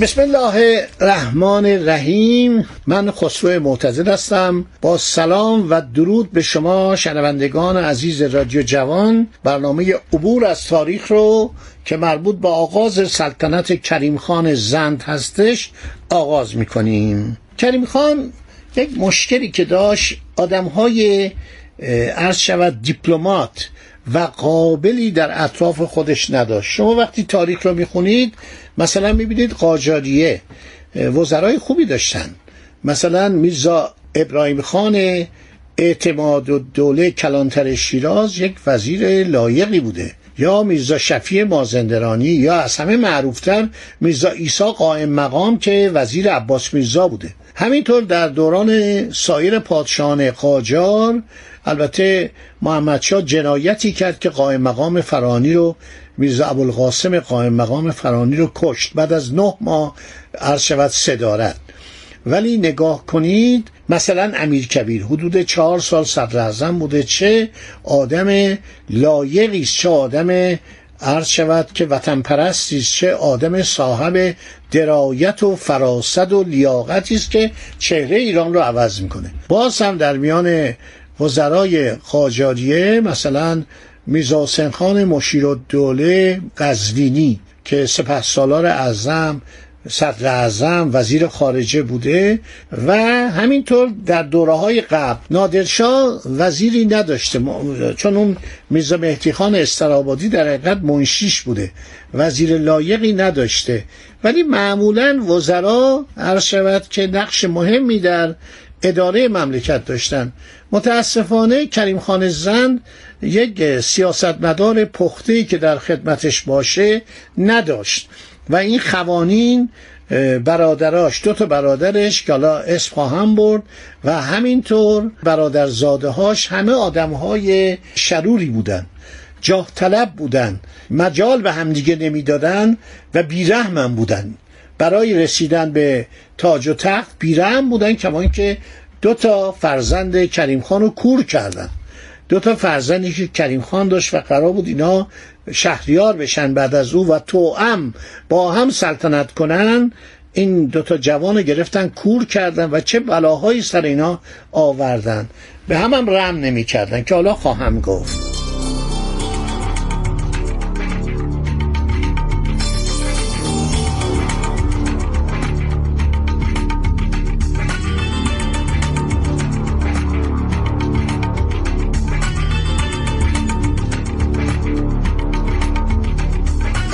بسم الله الرحمن الرحیم. من خسرو معتزد هستم. با سلام و درود به شما شنوندگان عزیز رادیو جوان. برنامه عبور از تاریخ رو که مربوط به آغاز سلطنت کریم خان زند هستش آغاز می‌کنیم. کریم خان یک مشکلی که داشت آدم های عرض شود دیپلمات و قابلی در اطراف خودش نداشت. شما وقتی تاریخ رو می‌خونید مثلا می‌بینید قاجاریه وزرای خوبی داشتن. مثلا میرزا ابراهیم خان اعتماد و دوله کلانتر شیراز یک وزیر لایقی بوده. یا میرزا شفیع مازندرانی یا از همه معروفتر میرزا ایسا قائم مقام که وزیر عباس میرزا بوده. همینطور در دوران سایر پادشاهان قاجار البته محمد شاه جنایتی کرد که قائم مقام فرانی رو میرزا ابوالقاسم قائم مقام فرانی رو کشت. بعد از نه ماه عرض شود صدارت. ولی نگاه کنید مثلا امیر کبیر حدود چهار سال صدر بوده. چه آدم لایقی است چه آدم عرض شود که وطن پرستی است چه آدم صاحب درایت و فراست و لیاقتی است که چهره ایران رو عوض می‌کنه. باز هم در میان وزرای قاجاریه مثلا میرزا حسین خان مشیر الدوله قزوینی که سپه سالار اعظم صدر اعظم وزیر خارجه بوده و همینطور در دوره های قبل نادرشاه وزیری نداشته. چون اون میرزا مهدی خان استرابادی در حقیقت منشیش بوده. وزیر لایقی نداشته. ولی معمولا وزرا عرض شود که نقش مهمی در اداره مملکت داشتن. متاسفانه کریم خان زند یک سیاستمدار پخته که در خدمتش باشه نداشت. و این قوانین برادراش دو تا برادرش که حالا اسم خواهم برد و همینطور برادرزاده هاش همه آدم های شروری بودن جاه طلب بودن مجال به همدیگه نمی‌دادن و بیرحمم بودن. برای رسیدن به تاج و تخت بیرحم بودن کما که دو تا فرزند کریم خان رو کور کردن. دو تا فرزندی که کریم خان داشت و قرار بود اینا شهریار بشن بعد از او و توام با هم سلطنت کنن. این دوتا جوان گرفتن کور کردن و چه بلاهایی سر اینا آوردن. به هم هم رم نمی کردن که حالا خواهم گفت.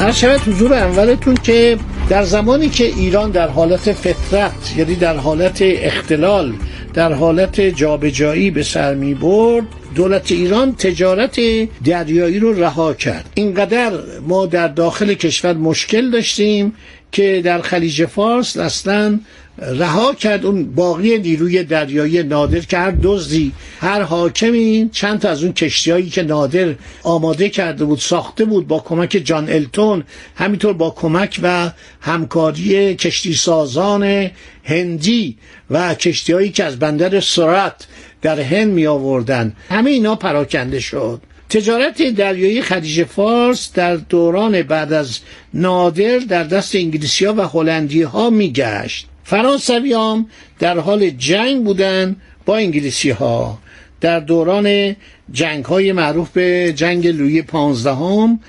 هر شود حضور اولتون که در زمانی که ایران در حالت فطرت یعنی در حالت اختلال در حالت جابجایی به سر می برد دولت ایران تجارت دریایی رو رها کرد. اینقدر ما در داخل کشور مشکل داشتیم که در خلیج فارس اصلا رها کرد اون باقی نیروی دریایی نادر که هر دزدی هر حاکمی چند تا از اون کشتیهایی که نادر آماده کرده بود ساخته بود با کمک جان التون همینطور با کمک و همکاری کشتی سازان هندی و کشتیهایی که از بندر سرات در هند می آوردن. همه اینا پراکنده شد. تجارت دریایی خلیج فارس در دوران بعد از نادر در دست انگلیسی ها و هلندی ها می گشت. فرانسوی هم در حال جنگ بودن با انگلیسی ها در دوران جنگ های معروف به جنگ لوی پانزدهم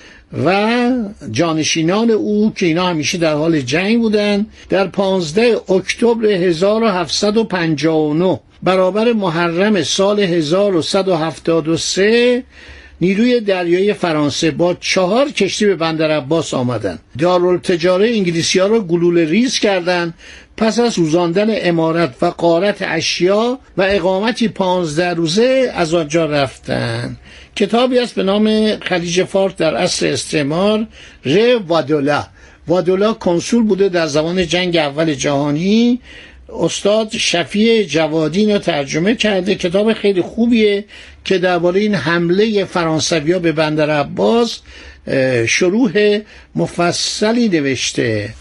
و جانشینان او که اینا همیشه در حال جنگ بودن در 15 اکتبر 1759 برابر محرم سال 1173 نیروی دریایی فرانسه با چهار کشتی به بندر عباس آمدند دارالتجاره انگلیسی ها را گلوله ریز کردند. پس از سوزاندن امارت و قارت اشیا و اقامتی پانزده روزه از آنجا رفتن. کتابی است به نام خلیج فارس در اصل استعمار ر وادولا. وادولا کنسول بوده در زمان جنگ اول جهانی. استاد شفیع جوادین رو ترجمه کرده. کتاب خیلی خوبیه که درباره این حمله فرانسویا به بندر عباس شروع مفصلی نوشته.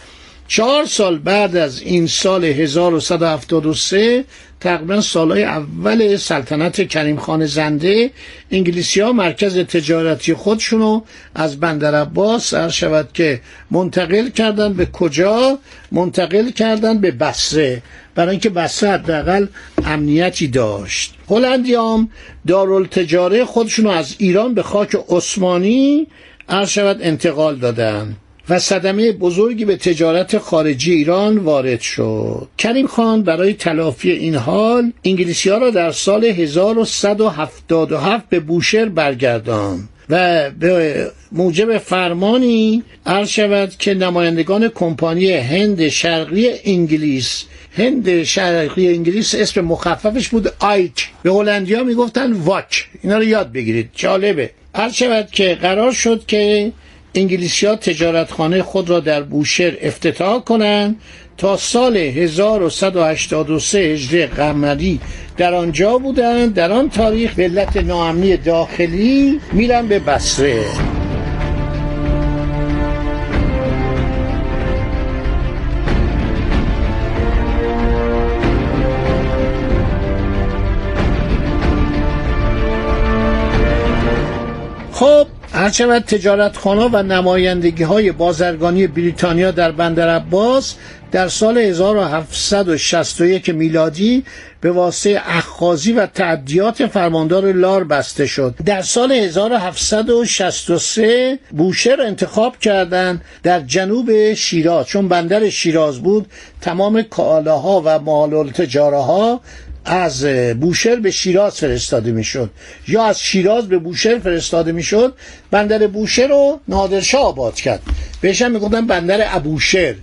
چهار سال بعد از این سال 1173 تقریبا سالهای اول سلطنت کریم خان زنده انگلیسی ها مرکز تجارتی خودشونو از بندر عباس شود که منتقل کردن به کجا؟ منتقل کردن به بسره برای اینکه بسره حداقل امنیتی داشت. هلندیام دارالتجاره خودشونو از ایران به خاک عثمانی شود انتقال دادن. و صدمه بزرگی به تجارت خارجی ایران وارد شد. کریم خان برای تلافی این حال انگلیسی ها را در سال 1177 به بوشهر برگردان و به موجب فرمانی عرض شود که نمایندگان کمپانی هند شرقی انگلیس هند شرقی انگلیس اسم مخففش بود آیک به هلندیا می‌گفتن واک اینا رو یاد بگیرید. جالبه. عرض شود که قرار شد که انگلیسی ها تجارتخانه خود را در بوشهر افتتاح کنند تا سال 1183 هجری قمری در آنجا بودند. در آن تاریخ به علت داخلی میرن به بصره. خب هرچند تجارت خانه و نمایندگی های بازرگانی بریتانیا در بندر عباس در سال 1761 میلادی به واسطه اخخازی و تعدیات فرماندار لار بسته شد. در سال 1763 بوشهر انتخاب کردند در جنوب شیراز چون بندر شیراز بود تمام کالاها و مال تجاره ها از بوشهر به شیراز فرستاده می‌شد. یا از شیراز به بوشهر فرستاده می‌شد بندر بوشهر رو نادرشاه آباد کرد. بهش هم می‌گفتن بندر ابوشهر.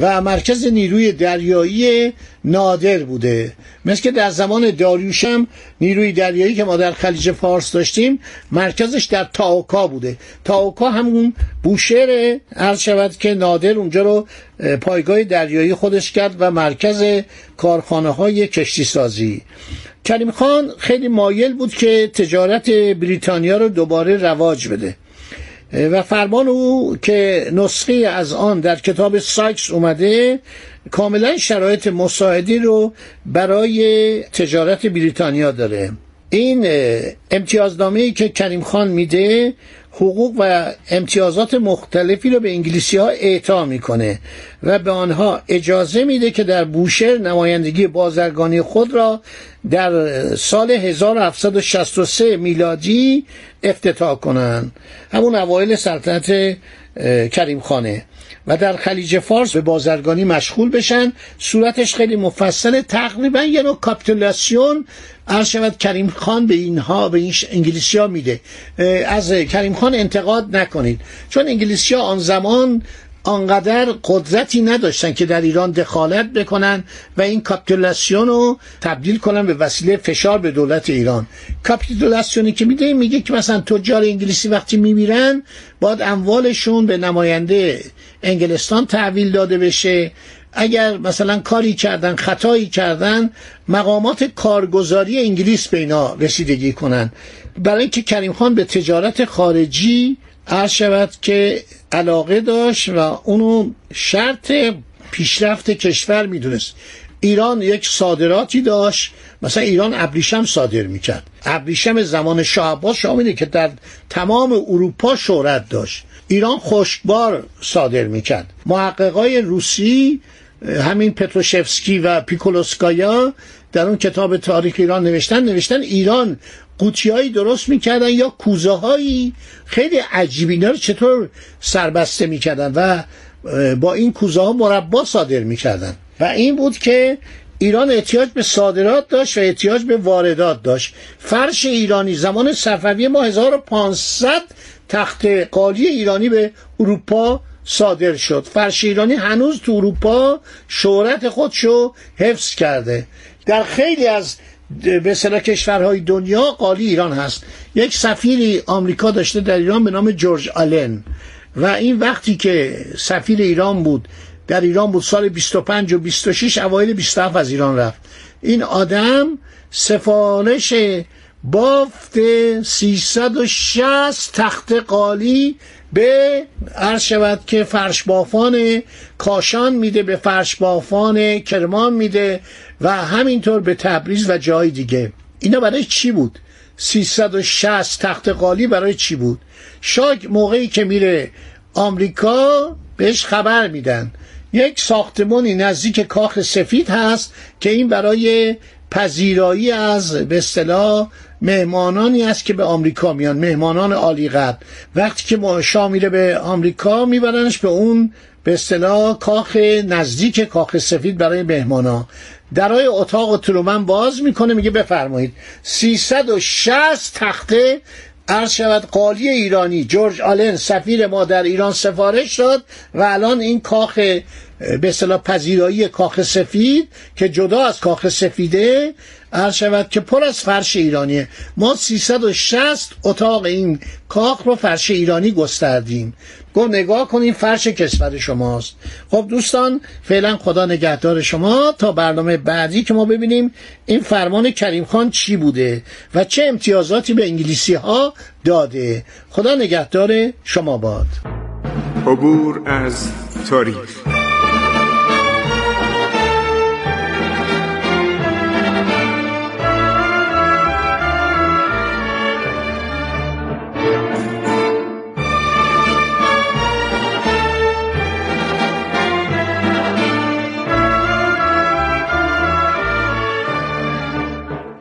و مرکز نیروی دریایی نادر بوده. مثل که در زمان داریوش هم نیروی دریایی که ما در خلیج فارس داشتیم مرکزش در تاوکا بوده. تاوکا همون بوشهر عرض شود که نادر اونجا رو پایگاه دریایی خودش کرد و مرکز کارخانه های کشتی سازی کریم خان خیلی مایل بود که تجارت بریتانیا رو دوباره رواج بده. و فرمان او که نسخه ای از آن در کتاب سایکس اومده کاملا شرایط مساعدی رو برای تجارت بریتانیا داره. این امتیازنامه ای که کریم خان میده حقوق و امتیازات مختلفی رو به انگلیسی ها اعطا می‌کنه و به آنها اجازه میده که در بوشهر نمایندگی بازرگانی خود را در سال 1763 میلادی افتتاح کنند. همون اوایل سلطنت کریم خانه. و در خلیج فارس به بازرگانی مشغول بشن. صورتش خیلی مفصل تقریبا یه نوع کاپیتولاسیون عرض شود کریم خان به اینها به این انگلیسی ها میده. از کریم خان انتقاد نکنید. چون انگلیسی ها آن زمان آنقدر قدرتی نداشتن که در ایران دخالت بکنن و این کاپیتولاسیون رو تبدیل کنن به وسیله فشار به دولت ایران. کاپیتولاسیونی که میده میگه که مثلا تجار انگلیسی وقتی میمیرن باید اموالشون به نماینده انگلستان تحویل داده بشه. اگر مثلا کاری کردن خطایی کردن مقامات کارگزاری انگلیس به اینا رسیدگی کنن. برای اینکه کریم خان به تجارت خارجی عرض شود که علاقه داشت و اونو شرط پیشرفت کشور می‌دونست. ایران یک صادراتی داشت. مثلا ایران ابریشم صادر می‌کرد. ابریشم زمان شاه عباس شامله که در تمام اروپا شهرت داشت. ایران خشکبار صادر می‌کرد. محققای روسی همین پتروشفسکی و پیکولوسکایا در اون کتاب تاریخ ایران نوشتن نوشتن ایران قوطیهایی درست می‌کردن یا کوزه هایی خیلی عجیبی اینا رو چطور سربسته می‌کردن و با این کوزه ها مربا صادر می‌کردن. و این بود که ایران احتیاج به صادرات داشت و احتیاج به واردات داشت. فرش ایرانی زمان صفوی ما 1500 تخت قالی ایرانی به اروپا صادر شد. فرش ایرانی هنوز تو اروپا شهرت خودشو حفظ کرده. در خیلی از به اصطلاح کشورهای دنیا قالی ایران هست. یک سفیری آمریکا داشته در ایران به نام جورج آلن. و این وقتی که سفیر ایران بود در ایران بود سال 25 و 26 اوایل 27 از ایران رفت. این آدم سفارش بافت 360 تخت قالی به عرض شود که فرش بافان کاشان میده به فرش بافان کرمان میده و همینطور به تبریز و جای دیگه. اینا برای چی بود؟ 360 تخت قالی برای چی بود؟ شاک موقعی که میره آمریکا بهش خبر میدن. یک ساختمانی نزدیک کاخ سفید هست که این برای پذیرایی از به اصطلاح مهمانانی است که به آمریکا میان. مهمانان عالی قدر وقتی که شاه میره به آمریکا میبرنش به اون به اصطلاح کاخ نزدیک کاخ سفید برای مهمانا. درای اتاق و ترومن باز می‌کنه میگه بفرمایید. 360 تخته عرض شود قالی ایرانی. جورج آلن سفیر ما در ایران سفارش داد و الان این کاخ به اصطلاح پذیرایی کاخ سفید که جدا از کاخ سفیده عرض شود که پر از فرش ایرانیه. ما 360 اتاق این کاخ رو فرش ایرانی گستردیم. گفت نگاه کنیم فرش کشور شماست. خب دوستان فعلا خدا نگهدار شما. تا برنامه بعدی که ما ببینیم این فرمان کریم خان چی بوده و چه امتیازاتی به انگلیسی ها داده. خدا نگهدار شما باد. عبور از تاریخ.